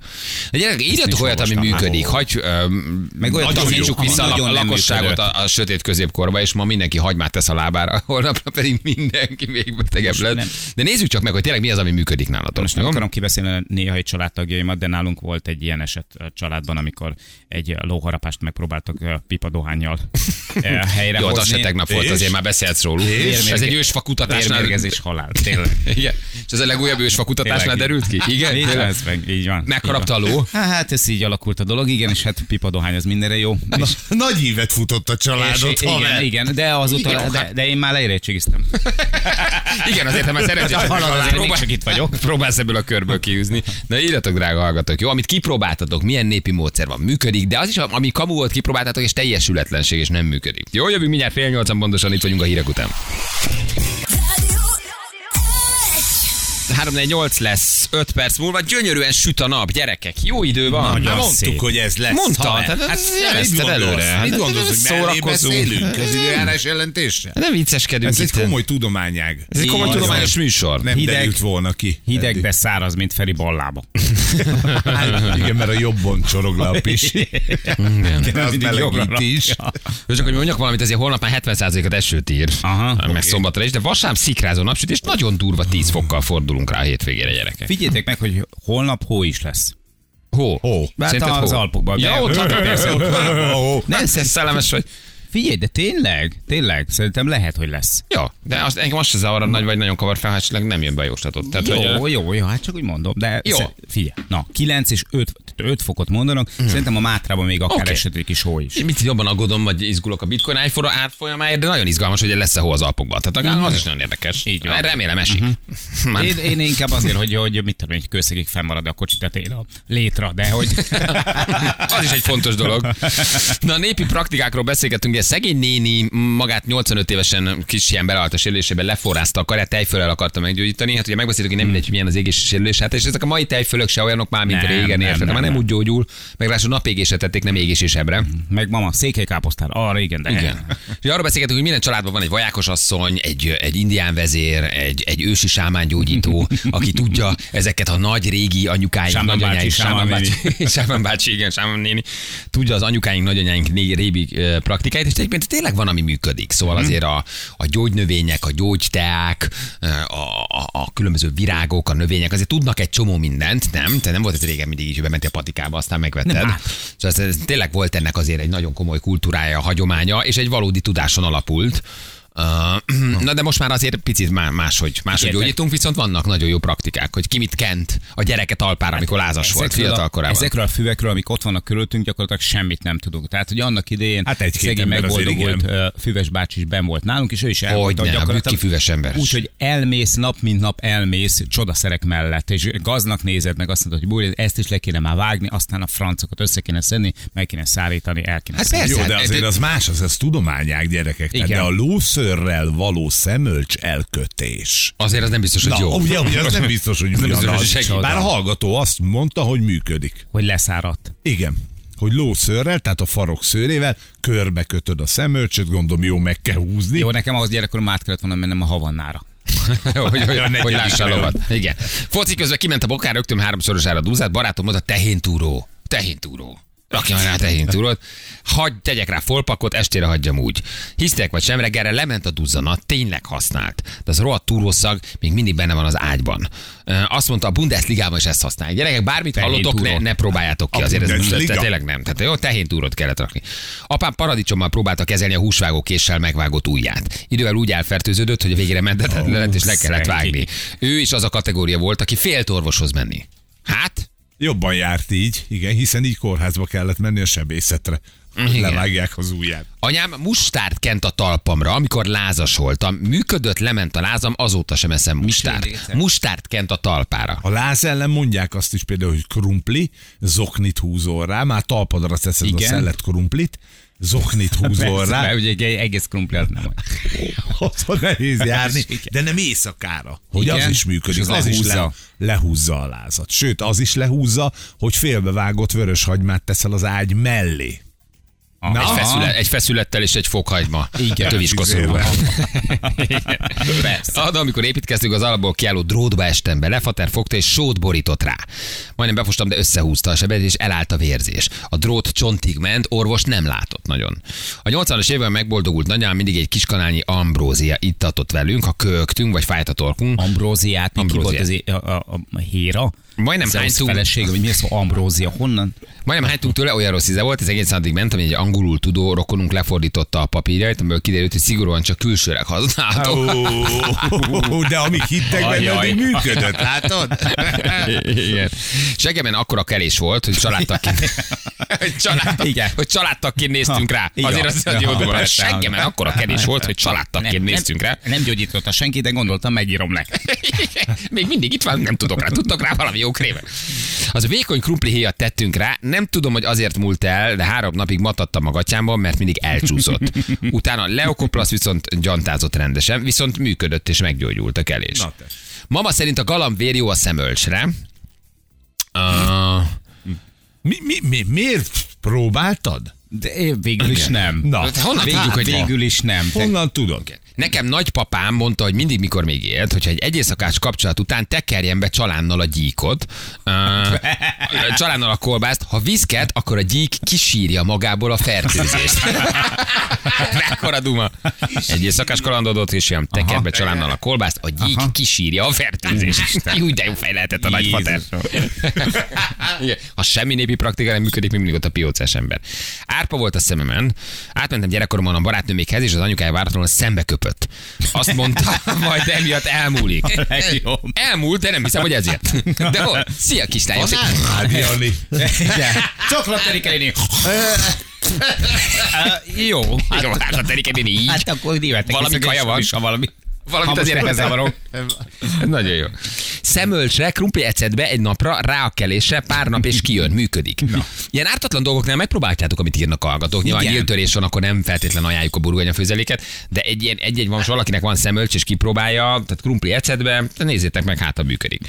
De gyerekek, írjatok olyat, ami működik. Hagy, uh, Meg olyat, ami vissza nagyon nem lakosságot a, a sötét középkorba, és ma mindenki hagymát tesz a lábára, holnapra pedig mindenki még betegebb lett. nem. De nézzük csak meg, hogy tényleg mi az, ami működik nálatok. Most nem akarom kibeszélni a néhai családtagjaimat, de nálunk volt egy ilyen eset a családban, amikor egy lóharapást megpróbáltak ö, pipadohányjal ö, helyrehozni. Jó, az se tegnap volt, azért már beszélsz róluk. Ez egy ősfa kutatásnál. Vérmérgezés halál, tényleg. Igen. És ez a legújabb ősfa kutatásnál derült ki? Igen? Így van, így van. Megharapta a ló? Hát ez így alakult a dolog, igen, és hát pipadohány az mindenre jó. És, Nagy ívet futott a családot, igen, haver. igen, de azóta, Igen, de, de én már leérettségiztem. Igen, azért te már azért Próbál- csak itt vagyok. Próbálsz ebből a körből kiűzni. Na írjatok, drága hallgatók, jó? Amit kipróbáltatok, milyen népi módszer van, működik, de az is, ami kamu volt, kipróbáltatok, és teljesületlenség, és nem működik. Jó, jövünk mindjárt fél nyolcan, pontosan itt vagyunk a hírek után. 348 lesz, 5 perc múlva, gyönyörűen süt a nap, gyerekek, jó idő van. Hát Nagyon mondtuk, szép. hogy ez lesz. Mondta, haver. tehát hát jelezted gondolsz? előre. Hát Mit gondolsz, hogy szórakozunk. beszélünk az időjárás jelentéssel? Nem vicceskedünk Ez egy itt. komoly tudományág. Ez egy komoly tudományos műsor. Nem Hideg. volna ki. Hideg, eddig. de száraz, mint Feri ballába. Hát, igen, mert a jobbon csorog le a pisi. Igen. Az melegít is. Jó, csak hogy mondjak valamit, ezért holnap már 70%-at esőt ír. Aha, meg szombatra is, de vasárnap szikrázó napsütés, nagyon durva 10 fokkal fordulunk rá a hétvégére, gyerekek. Figyeljetek meg, hogy holnap hó is lesz. Hó. Hó. Hát az hó? Alpokban. Ja, ott van, persze. Nem, szellemes vagy. Figyelj, de tényleg, tényleg, szerintem lehet, hogy lesz. Ja, de azt, engem azt se zavar, nagy vagy nagyon kavar fel, hát nem jön be a jóslatot. Tehát, Jó, hogy, jó, jó, hát csak úgy mondom. De Jó. figyelj, na, 9 és 5, 5 fokot mondanak, szerintem a Mátrában még akár okay. esetleg is hó is. Én mit jobban aggódom, vagy izgulok a bitcoin árfolyam- árfolyamáért, de nagyon izgalmas, hogy lesz-e hó az Alpokban. Tehát az is nagyon érdekes. Így van. Remélem esik. Már- Én, én inkább azért, hogy, hogy mit tudom, egy kőszegig fennmarad a kocsi tetején a létra, de hogy Az is egy fontos dolog. Na, a népi praktikákról beszélgettünk, ugye szegény néni magát 85 évesen kis ilyen beleállt a sérülésében, leforrázta a karját, tejfölel akarta meggyógyítani. Hát ugye megbeszéltük, hogy nem mindegy, hogy milyen az égési sérülés. Hát és ezek a mai tejfölök se olyanok már, mint Nem, régen, érted? nem nem úgy gyógyul, meg ráadásul napégésre tették, nem égésésebre. Meg mama, székelykáposztár. Arra igen, de Igen. És arra beszélgetünk, hogy minden családban van egy vajákos asszony, egy, egy indián vezér, egy, egy ősi sámángyógyító, aki tudja ezeket a nagy régi anyukáink, Sámán nagyanyáink, bácsi, Sámán Sámán bácsi, Sámán bácsi, igen, Sámán néni, tudja az anyukáink, nagyanyáink régi praktikáit, és egyébként tényleg van, ami működik. Szóval Mhm. azért a, a gyógynövények, a gyógyteák, a, a, a különböző virágok, a növények, azért tudnak egy csomó mindent, nem? Te nem volt ez régen mindig így, hogy bementél a patikába, aztán megvetted. Nem. Szóval ez, ez tényleg volt ennek azért egy nagyon komoly kultúrája, hagyománya, és egy valódi tudáson alapult. Uh, na de most már azért picit má- máshogy, máshogy gyógyítunk, viszont vannak nagyon jó praktikák, hogy ki mit kent a gyereket alpára, amikor lázas volt fiatal korában. ezekről a füvekről, amik ott vannak körülöttünk, gyakorlatilag semmit nem tudunk. Tehát, hogy annak idején Hát egy-két szegény megboldogult füves bácsi is ben volt nálunk, és ő is Hogy elmondta, gyakorlatilag bükki füves ember. Úgy, hogy elmész nap, mint nap elmész csodaszerek mellett, és gaznak nézed meg azt mondod, hogy búj, ezt is le kéne már vágni, aztán a francokat össze kéne szedni, meg kéne szárítani, el kéne Hát persze. Jó, de hát, azért az más, az, az tudományák gyerekek. De a lószörrel való szemölcs elkötés. Azért az nem biztos, hogy Na, jó. ugye, ugye, az nem biztos, hogy nem biztos, hogy segít. Bár a hallgató azt mondta, hogy működik. Hogy leszáradt. Igen. Hogy lószőrrel, tehát a farok szőrével körbe kötöd a szemölcsöt, gondolom jó meg kell húzni. Jó, nekem ahhoz gyerekkorom át kellett volna mennem a havannára. hogy, hogy, hogy negyedik lássa a lovat. Igen. Foci közben kiment a bokár, rögtön háromszorosára dúzát, barátom mondta, tehéntúró. Tehéntúró. Rakja már rá tehéntúrót, hagy, tegyek rá folpakot, estére hagyjam úgy. Hisztek vagy sem, reggelre lement a duzzanat, tényleg használt. De az rohadt túrószag még mindig benne van az ágyban. Azt mondta, a Bundesligában is ezt használják. Gyerekek, bármit hallotok, ne, ne próbáljátok ki. A Azért ez, tényleg nem. Tehát jó, tehéntúrót kellett rakni. Apám paradicsommal próbálta kezelni a húsvágó késsel megvágott ujját. Idővel úgy elfertőződött, hogy a végére menthetetlen lett, és le kellett vágni. Ő is az a kategória volt, aki félt orvoshoz menni. Hát, Jobban járt így, igen, hiszen így kórházba kellett menni a sebészetre. Igen. Levágják az ujját. anyám mustárt kent a talpamra, amikor lázas voltam. Működött, lement a lázam, azóta sem eszem mustárt. Mustárt kent a talpára. A láz ellen mondják azt is például, hogy krumpli, zoknit húzol rá, már talpadra teszed a Igen. szellet krumplit, zoknit húzol Persze, rá, mert ugye egy egész krumpli az nem. Otthon nehéz járni, de nem éjszakára. Hogy Igen, az is működik, az, az is le, lehúzza a lázat. Sőt, az is lehúzza, hogy félbevágott vörös hagymát teszel az ágy mellé. Na, Egy, feszület, egy feszülettel és egy fokhagyma. Igen. Tövis koszorúval. Persze. Amikor építkeztünk, az alapból kiálló drótba estem be, lefater fogta és sót borított rá. Majdnem befostam, de összehúzta a sebet, és elállt a vérzés. A drót csontig ment, orvos nem látott nagyon. A 80-as évben megboldogult nagyám mindig egy kiskanálnyi ambrózia ittatott velünk, ha köögtünk, vagy fájt a torkunk. Ambróziát, mi ki Ambróziát. volt az a, a, a, a héra? Majdnem hánytunk- felesége, vagy mi az, Ambrózia, honnan? Majdnem hánytunk tőle, olyan rossz íze volt, ez egész addig ment, hogy egy angolul tudó rokonunk lefordította a papírjait, amiből kiderült, hogy szigorúan csak külsőleg használható. Ó, de amíg hittek benne, addig működött, látod? Igen. Segemen akkora kelés volt, hogy családtakként, hogy, családtak, Igen. hogy néztünk rá. Azért az, Ja, jó dolog. persze. Segemen akkora kelés volt, hogy családtakként néztünk rá. Nem, gyógyította senki, de gondoltam, megírom neki. Még mindig itt van, nem tudok rá. Tudtok rá valami jó krémet? Az vékony krumpli héjat tettünk rá, nem tudom, hogy azért múlt el, de három napig matattam a gatyámban, mert mindig elcsúszott. Utána Leokoplasz viszont gyantázott rendesen, viszont működött és meggyógyult a kelés. Na te. Mama szerint a galamb jó a szemölcsre. Uh, Mi, mi, mi, miért próbáltad? De én végül is nem. Na, Hát honnan végül, hogy végül is nem. Honnan tudod? Nekem nagypapám mondta, hogy mindig, mikor még élt, hogyha egy egyészakás kapcsolat után tekerjen be csalánnal a gyíkot, uh, csalánnal a kolbászt, ha viszket, akkor a gyík kisírja magából a fertőzést. Mekkora duma. Egy éjszakás kalandodott, és ilyen teker be csalánnal a kolbászt, a gyík Aha. kisírja a fertőzést. Úgy, de jó fej lehetett a nagyfater. Ha semmi népi praktika nem működik, még mindig ott a piócás ember. Árpa volt a szememen, átmentem gyerekkoromban a barátnőmékhez, és az anyukája váratlanul szembe köpött. Azt mondta, majd emiatt elmúlik. Elmúlt, de nem hiszem, hogy ezért. De hol? Szia, kislányom! Hát, Jani. Igen. Csoklott Erika Jó. Jó, hát a terikedén így. Hát akkor németek. Valami kaja van. is, Ha valami. Valamit Ha azért zavarok. Nagyon jó. Szemölcsre, krumpli ecetbe egy napra, rá a kelésre, pár nap és kijön, működik. Ilyen ártatlan dolgoknál megpróbáljátok, amit írnak a hallgatók. Nyilván nyíltörés van, akkor nem feltétlen ajánljuk a burgonya főzeléket, de egy ilyen, egy-egy van, valakinek van szemölcs és kipróbálja, tehát krumpli ecetbe, nézzétek meg, hát ha működik.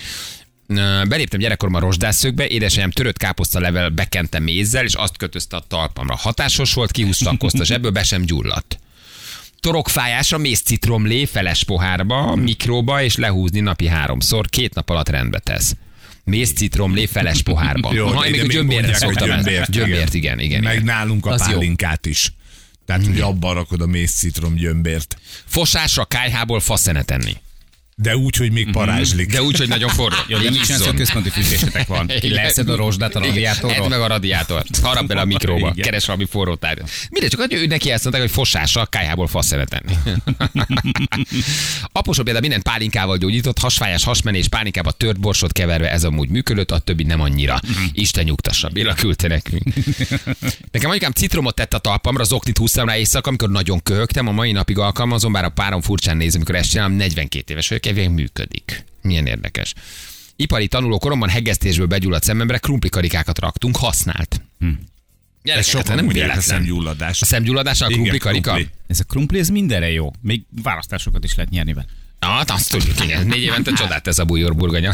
Beléptem gyerekkoromban rozsdászökbe, édesanyám törött káposzta level bekente mézzel, és azt kötözte a talpamra. Hatásos volt, kihúzta a kosztos, ebből be sem gyulladt. Torokfájásra mész citromlé feles pohárba, mikróba, és lehúzni napi háromszor, két nap alatt rendbe tesz. Mész citromlé feles pohárba. Jó, ha, még a gyömbérre szoktam gyömbért, Gyömbért, igen, igen. Meg igen. nálunk a Az jó. pálinkát is. Tehát, hogy abban rakod a mész citrom gyömbért. Fosásra kájhából faszene tenni. De úgy, hogy még parázslik. De úgy, hogy nagyon forró. Jó, de hogy központi fűtésetek van? Leszed a rozsdát a Igen. radiátorról? Edd meg a radiátort. Harap bele a mikróba. Igen. Keres valami forró tárgyat. Mindegy, csak ő neki ezt mondták, hogy fosással kájhából faszene tenni. Aposom például mindent pálinkával gyógyított, hasfájás, hasmenés, pálinkába tört borsot keverve, ez amúgy működött, a többi nem annyira. Isten nyugtassa, Béla küldte nekünk. Nekem anyukám citromot tett a talpamra, zoknit húztam rá éjszaka, amikor nagyon köhögtem, a mai napig alkalmazom, bár a párom furcsán néz, amikor ezt csinálom, 42 éves vagyok, elvileg működik. Milyen érdekes. Ipari tanuló koromban hegesztésből begyulladt szememre krumplikarikákat raktunk, használt. Hm. Ez sokan mondják a szemgyulladás. A szemgyulladás, a krumplikarika? krumpli. Ez a krumpli, ez mindenre jó. Még választásokat is lehet nyerni vele. Ah, azt tudjuk, igen. Négy évente csodát ez a bujor burgonya.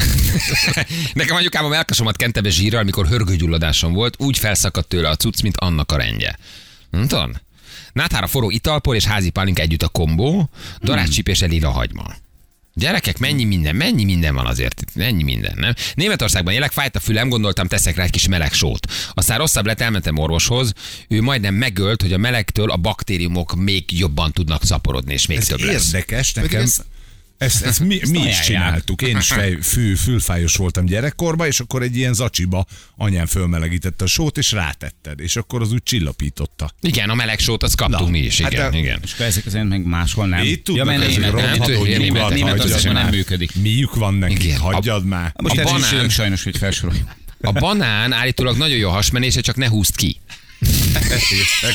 Nekem anyukám a melkasomat kente be zsírral, amikor hörgőgyulladásom volt, úgy felszakadt tőle a cucc, mint annak a rendje. Nem tudom? Náthára forró italpor és házi pálinka együtt a kombó, daráscsípés és lila hagyma. Gyerekek, mennyi minden, mennyi minden van azért, itt, mennyi minden, nem? Németországban élek, fájt a fülem, gondoltam, teszek rá egy kis meleg sót. Aztán rosszabb lett, elmentem orvoshoz, ő majdnem megölt, hogy a melegtől a baktériumok még jobban tudnak szaporodni, és még Ez több lesz. érdekes, Pedig nekem ez- ezt, ezt mi, mi is csináltuk. Én is fej, fű, fülfájos voltam gyerekkorban, és akkor egy ilyen zacsiba anyám fölmelegítette a sót, és rátetted, és akkor az úgy csillapította. Igen, a meleg sót azt kaptunk Na, mi is, hát igen, de- igen. És akkor ezek azért meg máshol nem. Itt tudnak mert ezek német- rothadó nem, német- hagyjad Németországban nem működik. Miük van nekik, Igen. hagyjad már. Most A banán- sajnos, hogy felsoroljuk. A banán állítólag nagyon jó hasmenése, csak ne húzd ki.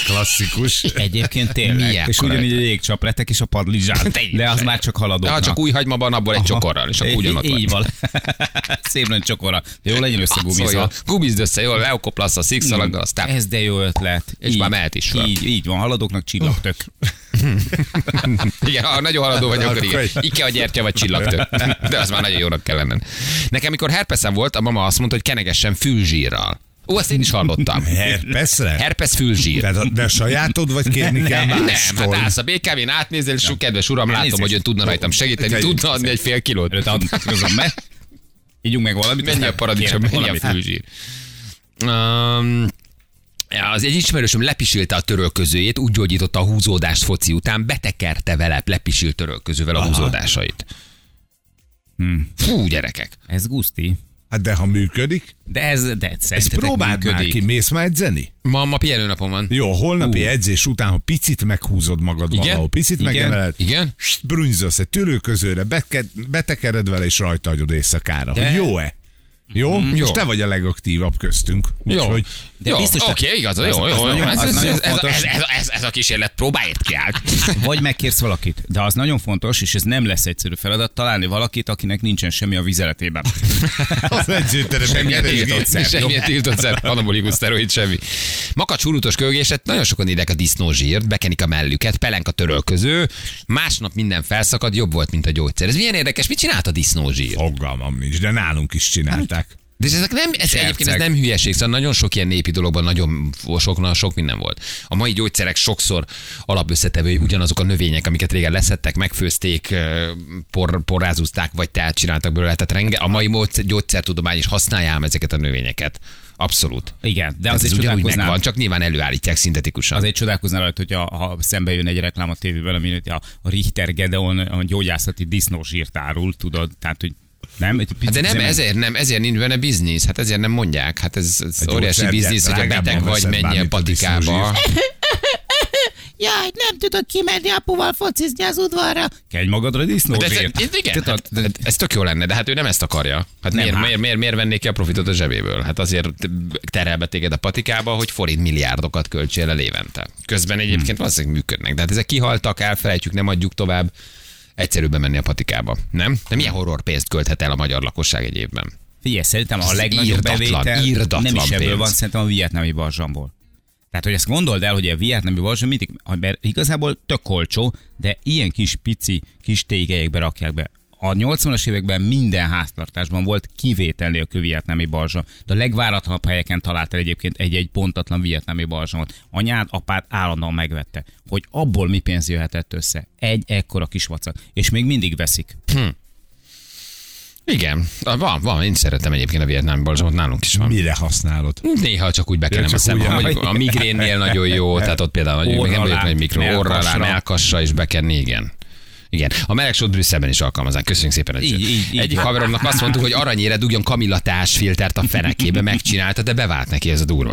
Klasszikus. Egyébként tényleg. Milyen és ugyanígy a jégcsapletek és a padlizsán. De az már csak haladó. Ha csak új hagymaban, abból egy csokorral, és akkor ugyanott Így vagy. van. Szép nagy csokora. Jó legyen összegumizva. Gumizd össze, jól, elkoplasz a szikszalaggal, aztán Ez de jó ötlet. És már mehet is fel. Így, így van, haladóknak csillagtök. Igen, ha nagyon haladó vagy, akkor igen. egy- Ikea gyertya vagy csillagtök. De az már nagyon jónak kell lenni. Nekem, amikor herpeszem volt, a mama azt mondta, hogy kenegessen fülzsírral. Ó, ezt én is hallottam. Herpeszre? Herpes fülzsír. Tehát a- de sajátod, vagy kérni kell Nem, mástól? hát állsz a BKV-n, átnézel, és kedves uram, látom, Elnézést. hogy ön tudna rajtam segíteni, Te- tudna adni egy fél kilót. Előtt adom meg. Ígyunk meg valamit. Mennyi a paradicsom, mennyi a fülzsír. Um, az egy ismerősöm lepisilte a törölközőjét, úgy gyógyította a húzódást foci után, betekerte vele lepisilt törölközővel a húzódásait. Fú, gyerekek. Ez guszti. Hát de ha működik, De ez, de szerintetek próbáld már működik. ki, mész már edzeni? Ma, ma pihenőnapom van. Jó, holnapi edzés után, ha picit meghúzod magad Igen? valahol, picit Igen? megemeled, Igen? brunzolsz egy tülőközőre, beke, betekered vele, és rajta hagyod éjszakára. De- Hogy jó-e? Jó? jó. Most te vagy a legaktívabb köztünk. Jó. Úgyhogy De jó, biztos, oké, hogy- igaz, jó, jó, Ez, ez, ez, ez, ez, ez, a kísérlet, próbálért ki át. Vagy megkérsz valakit, de az nagyon fontos, és ez nem lesz egyszerű feladat, találni valakit, akinek nincsen semmi a vizeletében. az Semmilyen keresgél. tiltott szer, semmilyen tiltott szer, anabolikus szteroid, semmi. Makacs hurútos kölgéset, nagyon sokan írják a disznózsírt, bekenik a mellüket, pelenka törölköző, másnap minden felszakad, jobb volt, mint a gyógyszer. Ez milyen érdekes, mit csinált a disznózsír? Fogalmam nincs, de nálunk is csinálták. De ez, ezek nem, ez egyébként ez nem hülyeség, szóval nagyon sok ilyen népi dologban nagyon sok, nagyon sok minden volt. A mai gyógyszerek sokszor alapösszetevői ugyanazok a növények, amiket régen leszettek, megfőzték, por, porrázúzták, vagy teát csináltak belőle. Tehát renge, a mai gyógyszertudomány is használja ezeket a növényeket. Abszolút. Igen, de Ez azért ugyanúgy csodálkoznál, megvan, csak nyilván előállítják szintetikusan. azért csodálkoznál rajta, hogy a, ha szembe jön egy reklám a tévében, ami a, Richter Gedeon a gyógyászati disznózsírt árul, tudod, tehát hogy nem? Egy Hát de nem, zemen- ezért nem, ezért nincs benne biznisz, hát ezért nem mondják. Hát ez, ez A óriási biznisz, hogyha drágábban beteg vagy, bármit a patikába. Jaj, nem tudok kimenni apuval focizni az udvarra. Kelj magadra De ez, disznózsírt. ez, igen, hát, hát ez tök jó lenne, de hát ő nem ezt akarja. Hát miért, hát. miért, miért, miért vennék ki a profitot a zsebéből? Hát azért terelbe téged a patikába, hogy forint milliárdokat költsél el évente. Közben egyébként Hmm. valószínűleg működnek. De hát ezek kihaltak, elfelejtjük, nem adjuk tovább. Egyszerűbben menni a patikába, nem? De milyen horror pénzt költhet el a magyar lakosság egy évben? Figyelj, szerintem a legnagyobb irdatlan, bevétel irdatlan nem is ebből pénz. van, szerintem a vietnami barzsamból. Tehát, hogy ezt gondold el, hogy a vietnami barzsam mindig, mert igazából tök olcsó, de ilyen kis pici, kis tégelyekbe rakják be A 80-as években minden háztartásban volt kivétel nélkül vietnámi balzsa. De a legváratlanabb helyeken találtál egyébként egy-egy pontatlan vietnámi balzsamot. Anyád, apád állandóan megvette, hogy abból mi pénz jöhetett össze. Egy ekkora kis vacak. És még mindig veszik. Igen, van, van, én szeretem egyébként a vietnámi balzsamot, nálunk is van. Mire használod? Néha csak úgy bekenem a szemem, hogy a migrénnél nagyon jó, tehát ott például hogy nem Orralám, egy mikro, orralám, melkasra. melkasra is bekenni, igen. Igen, a melegsót Brüsszelben is alkalmazzák. Köszönjük szépen. Öcső. Így, így, így. Egyik haveromnak azt mondtuk, hogy aranyére dugjon kamillatás filtert a fenekébe, megcsinálta, de bevált neki ez a durva.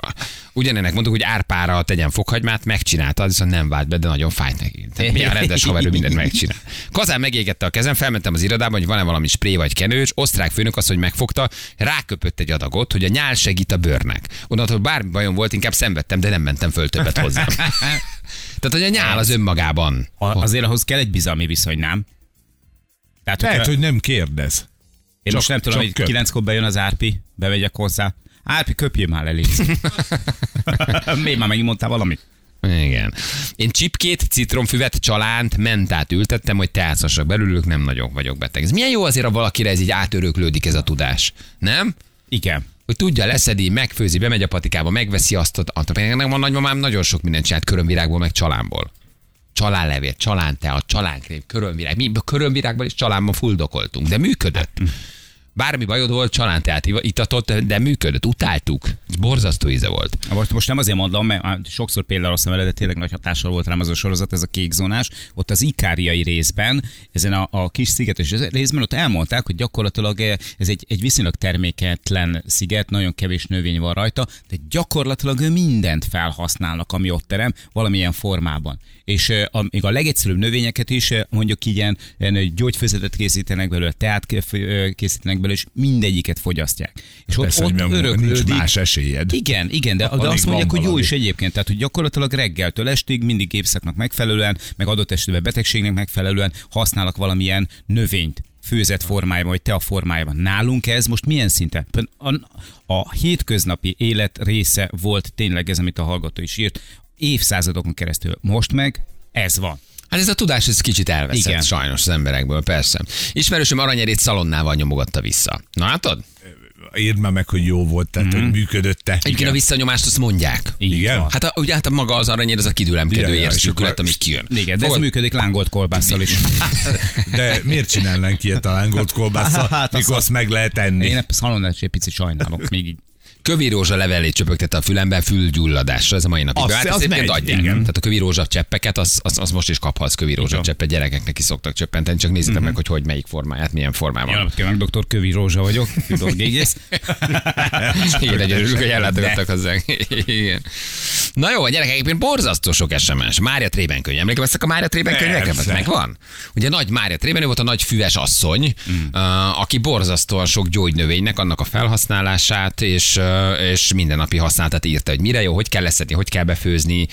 Ugyanennek mondtuk, hogy árpára tegyen fokhagymát, megcsinálta, az viszont nem vált be, de nagyon fájt neki. Tehát mi a rendes haverő mindent megcsinál. Kazán megégette a kezem, felmentem az irodában, hogy van-e valami spré vagy kenős, osztrák főnök azt, hogy megfogta, ráköpött egy adagot, hogy a nyál segít a bőrnek. Onnantól bármi bajom volt, inkább szenvedtem, de nem mentem föl többet hozzá. Tehát, hogy a nyál az önmagában. A, azért ahhoz kell egy bizalmi viszony, nem? Tehát, Lehet, hogy nem kérdez. Én most Csak- nem tudom, hogy kilenckor bejön az Árpi, bemegyek hozzá. Árpi, köpjél már légy. Miért már megint mondtál valamit? Igen. Én csipkét, citromfüvet, csalánt, mentát ültettem, hogy teátszassak belőlük, nem nagyon vagyok beteg. Ez milyen jó azért, ha valakire ez így átöröklődik ez a tudás. Nem? Igen. Hogy tudja, leszedi, megfőzi, bemegy a patikába, megveszi azt, azt nekem a nagymamám nagyon sok mindent csinált körömvirágból, meg csalánból. Csalánlevél, csalántea, csalánkrém, körömvirág. Mi körömvirágban is csalánban fuldokoltunk, de működött. Bármi bajod volt, csalánteát itatott, de működött, utáltuk. Ez borzasztó íze volt. Most, most nem azért mondom, mert már sokszor például azt vele, de tényleg nagy hatással volt rám az a sorozat, ez a kékzónás. Ott az ikáriai részben, ezen a, a kis szigetes részben ott elmondták, hogy gyakorlatilag eh, ez egy, egy viszonylag terméketlen sziget, nagyon kevés növény van rajta, de gyakorlatilag mindent felhasználnak, ami ott terem, valamilyen formában. És eh, a, még a legegyszerűbb növényeket is eh, mondjuk ilyen, ilyen gyógyfőzetet készítenek belőle, teát készítenek belőle, és mindegyiket fogyasztják. És Persze, hogy nem- nincs öröklődik- más esélyed. igen, igen, de, de azt mondják, hogy jó is egyébként, tehát hogy gyakorlatilag reggeltől estig mindig évszaknak megfelelően, meg adott esetben betegségnek megfelelően használnak valamilyen növényt főzet formájában, vagy tea formájában. Nálunk ez most milyen szinten? A, a hétköznapi élet része volt tényleg ez, amit a hallgató is írt, évszázadokon keresztül. Most meg ez van. Hát ez a tudás ez kicsit elveszett Igen. Sajnos az emberekből, persze. Ismerősöm aranyerét szalonnával nyomogatta vissza. Na látod? Írd már meg, hogy jó volt, tehát hogy működött-e. Egyébként a visszanyomást azt mondják. Igen? Hát a, ugye hát a maga az aranyér, az a érzékület, akkor- ami kijön. Igen, de ez Fogod? működik lángolt kolbásszal is. De miért csinálnánk ilyet a lángolt kolbásszal, Hát, azt- mikor azt meg lehet enni? Én is egy picit sajnálok, még így. Kövi rózsa levelét csöpögtette a fülembe fülgyulladásra, ez a mai napig. Az- hát az megy, adják. igen. Tehát a kövi rózsa cseppeket, az, az, az, most is kaphatsz kövi rózsa cseppet, gyerekeknek is szoktak csöppenteni, csak nézzétek meg, hogy hogy melyik formáját, milyen formában. Jó kívánok, dr. Kövi Rózsa vagyok, Fidor Gégész. Igen, egy örülök, hogy ellátogattak hozzánk. Igen. Na jó, a gyerekek, egyébként borzasztó sok SMS. Mária Trében könyv. Emlékeztek a Mária Trében könyvekre? Megvan? Ugye nagy Mária Trében, ő volt a nagy füves asszony, mm. aki borzasztóan sok gyógynövénynek, annak a felhasználását, és, és mindennapi használatát írta, hogy mire jó, hogy kell leszedni, hogy kell befőzni.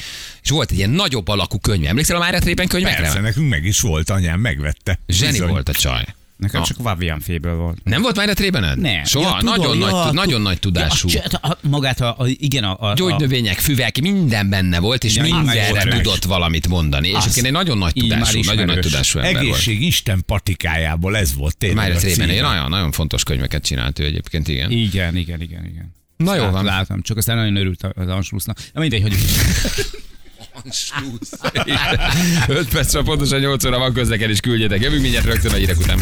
És volt egy ilyen nagyobb alakú könyv. Emlékszel a Mária Trében könyvekre? Persze, nekünk meg is volt, anyám megvette. Zseni Bizony. volt a csaj. Nekem Ah. csak Vavian féből volt. Nem volt Mária Trébened? Ne. Soha? Ja, tudom, nagyon, ja, nagy, tu- nagyon nagy tudású. Ja, a, a, magát a, a, igen, a, a, a gyógynövények, füvek, minden benne volt, és Ja, ja, már mindenre tudott valamit mondani. És Az. egyébként egy nagyon nagy már tudású, nagyon nagy tudású ember volt. Egészség Isten patikájából, ez volt tényleg Mária a Trében, nagyon, nagyon fontos könyveket csinált ő egyébként, igen. Igen, igen, igen, igen. Na jó van. Látom, csak aztán nagyon örült az Anschlussnak. Na mindegy, hogy 5 percre pontosan 8 óra van közlekedés, küldjetek. Jövünk mindjárt rögtön a hírek után.